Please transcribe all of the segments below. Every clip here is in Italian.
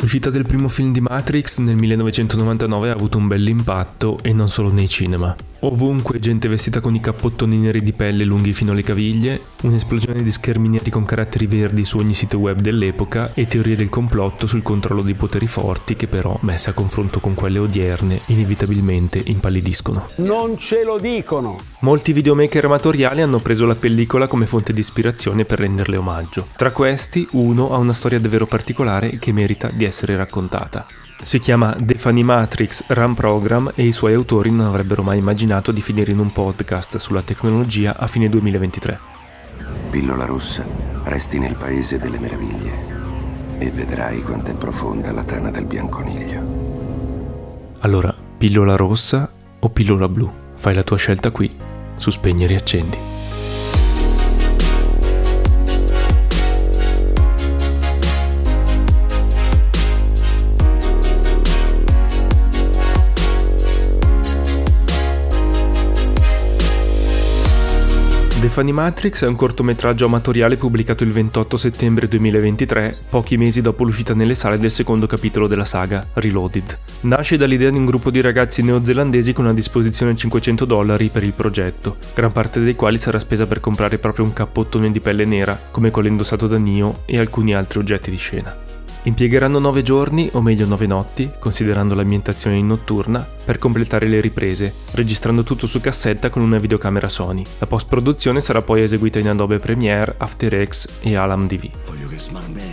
L'uscita del primo film di Matrix nel 1999 ha avuto un bell'impatto e non solo nei cinema. Ovunque gente vestita con i cappottoni neri di pelle lunghi fino alle caviglie, un'esplosione di schermi neri con caratteri verdi su ogni sito web dell'epoca e teorie del complotto sul controllo di poteri forti che però, messe a confronto con quelle odierne, inevitabilmente impallidiscono. Non ce lo dicono! Molti videomaker amatoriali hanno preso la pellicola come fonte di ispirazione per renderle omaggio. Tra questi, uno ha una storia davvero particolare che merita di essere raccontata. Si chiama The Funny Matrix Run Program e i suoi autori non avrebbero mai immaginato di finire in un podcast sulla tecnologia a fine 2023. Pillola rossa, resti nel paese delle meraviglie e vedrai quanto è profonda la tana del bianconiglio. Allora, pillola rossa o pillola blu? Fai la tua scelta qui, su Spegni e Riaccendi. Funny Matrix è un cortometraggio amatoriale pubblicato il 28 settembre 2023, pochi mesi dopo l'uscita nelle sale del secondo capitolo della saga, Reloaded. Nasce dall'idea di un gruppo di ragazzi neozelandesi con a disposizione 500 dollari per il progetto, gran parte dei quali sarà spesa per comprare proprio un cappottone di pelle nera, come quello indossato da Neo e alcuni altri oggetti di scena. Impiegheranno nove giorni, o meglio nove notti, considerando l'ambientazione notturna, per completare le riprese, registrando tutto su cassetta con una videocamera Sony. La post-produzione sarà poi eseguita in Adobe Premiere, After Effects e Alam DV.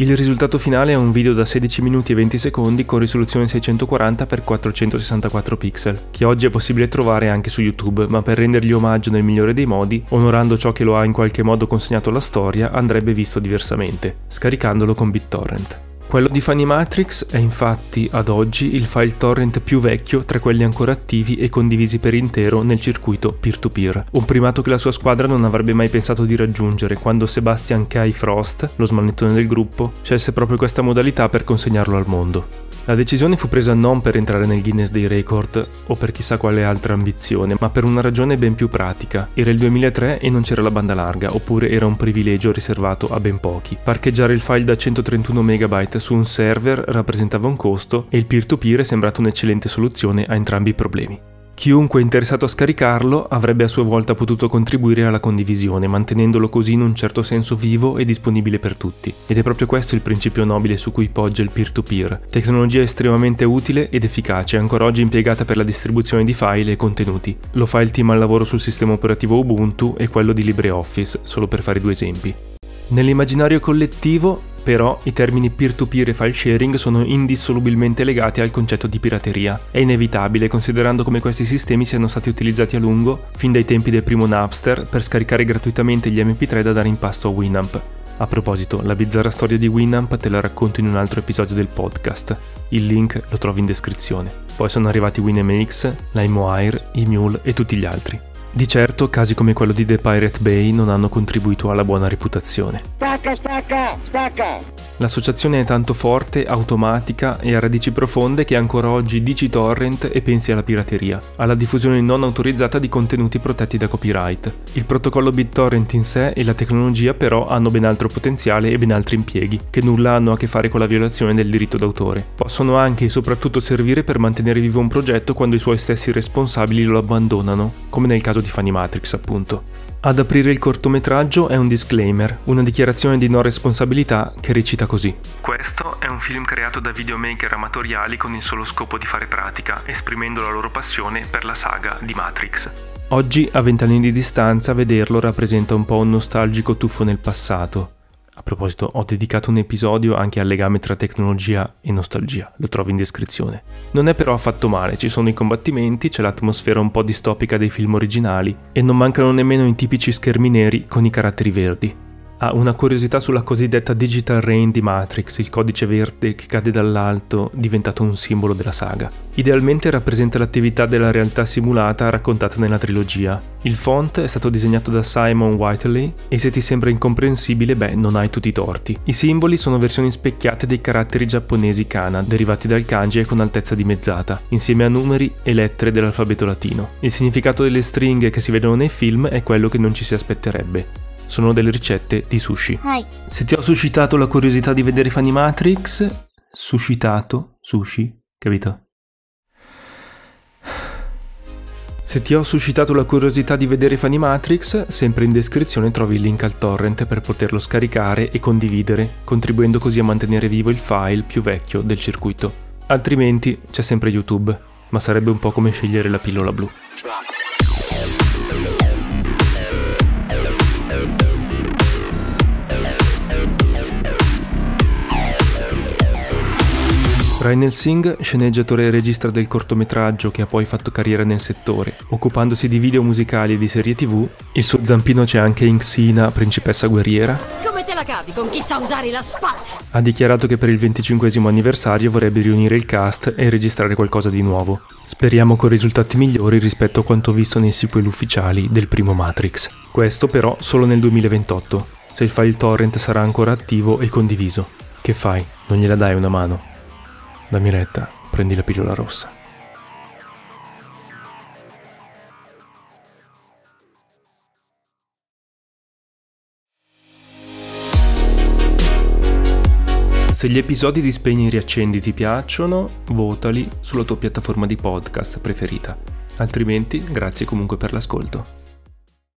Il risultato finale è un video da 16 minuti e 20 secondi con risoluzione 640x464 pixel, che oggi è possibile trovare anche su YouTube, ma per rendergli omaggio nel migliore dei modi, onorando ciò che lo ha in qualche modo consegnato alla storia, andrebbe visto diversamente, scaricandolo con BitTorrent. Quello di Funny Matrix è infatti ad oggi il file torrent più vecchio tra quelli ancora attivi e condivisi per intero nel circuito peer-to-peer, un primato che la sua squadra non avrebbe mai pensato di raggiungere quando Sebastian Kai Frost, lo smanettone del gruppo, scelse proprio questa modalità per consegnarlo al mondo. La decisione fu presa non per entrare nel Guinness dei Record o per chissà quale altra ambizione, ma per una ragione ben più pratica. Era il 2003 e non c'era la banda larga, oppure era un privilegio riservato a ben pochi. Parcheggiare il file da 131 MB su un server rappresentava un costo e il peer-to-peer è sembrato un'eccellente soluzione a entrambi i problemi. Chiunque interessato a scaricarlo avrebbe a sua volta potuto contribuire alla condivisione, mantenendolo così in un certo senso vivo e disponibile per tutti. Ed è proprio questo il principio nobile su cui poggia il peer-to-peer, tecnologia estremamente utile ed efficace, ancora oggi impiegata per la distribuzione di file e contenuti. Lo fa il team al lavoro sul sistema operativo Ubuntu e quello di LibreOffice, solo per fare due esempi. Nell'immaginario collettivo però i termini peer-to-peer e file sharing sono indissolubilmente legati al concetto di pirateria. È inevitabile considerando come questi sistemi siano stati utilizzati a lungo, fin dai tempi del primo Napster, per scaricare gratuitamente gli MP3 da dare in pasto a Winamp. A proposito, la bizzarra storia di Winamp te la racconto in un altro episodio del podcast. Il link lo trovi in descrizione. Poi sono arrivati WinMX, LimeWire, eMule e tutti gli altri. Di certo casi come quello di The Pirate Bay non hanno contribuito alla buona reputazione. Stacca, stacca, stacca! L'associazione è tanto forte, automatica e a radici profonde che ancora oggi dici torrent e pensi alla pirateria, alla diffusione non autorizzata di contenuti protetti da copyright. Il protocollo BitTorrent in sé e la tecnologia però hanno ben altro potenziale e ben altri impieghi, che nulla hanno a che fare con la violazione del diritto d'autore. Possono anche e soprattutto servire per mantenere vivo un progetto quando i suoi stessi responsabili lo abbandonano, come nel caso di Funny Matrix appunto. Ad aprire il cortometraggio è un disclaimer, una dichiarazione di non responsabilità che recita così. Questo è un film creato da videomaker amatoriali con il solo scopo di fare pratica, esprimendo la loro passione per la saga di Matrix. Oggi, a vent'anni di distanza, vederlo rappresenta un po' un nostalgico tuffo nel passato, a proposito, ho dedicato un episodio anche al legame tra tecnologia e nostalgia, lo trovo in descrizione. Non è però affatto male, ci sono i combattimenti, c'è l'atmosfera un po' distopica dei film originali e non mancano nemmeno i tipici schermi neri con i caratteri verdi ha una curiosità sulla cosiddetta Digital Rain di Matrix, il codice verde che cade dall'alto, diventato un simbolo della saga. Idealmente rappresenta l'attività della realtà simulata raccontata nella trilogia. Il font è stato disegnato da Simon Whiteley e se ti sembra incomprensibile, beh, non hai tutti i torti. I simboli sono versioni specchiate dei caratteri giapponesi kana, derivati dal kanji e con altezza dimezzata, insieme a numeri e lettere dell'alfabeto latino. Il significato delle stringhe che si vedono nei film è quello che non ci si aspetterebbe. Sono delle ricette di sushi. Hai. Se ti ho suscitato la curiosità di vedere i fan Matrix, suscitato, sushi, capito? Se ti ho suscitato la curiosità di vedere Funny Matrix, sempre in descrizione trovi il link al torrent per poterlo scaricare e condividere, contribuendo così a mantenere vivo il file più vecchio del circuito. Altrimenti c'è sempre YouTube, ma sarebbe un po' come scegliere la pillola blu. Rainel Singh, sceneggiatore e regista del cortometraggio che ha poi fatto carriera nel settore, occupandosi di video musicali e di serie tv, il suo zampino c'è anche in Xina, principessa guerriera. Come te la cavi con chi sa usare la spada? Ha dichiarato che per il 25 anniversario vorrebbe riunire il cast e registrare qualcosa di nuovo. Speriamo con risultati migliori rispetto a quanto visto nei sequel ufficiali del primo Matrix. Questo però solo nel 2028, se il file torrent sarà ancora attivo e condiviso. Che fai? Non gliela dai una mano? Dammi retta, prendi la pillola rossa. Se gli episodi di Spegni e Riaccendi ti piacciono, votali sulla tua piattaforma di podcast preferita. Altrimenti, grazie comunque per l'ascolto.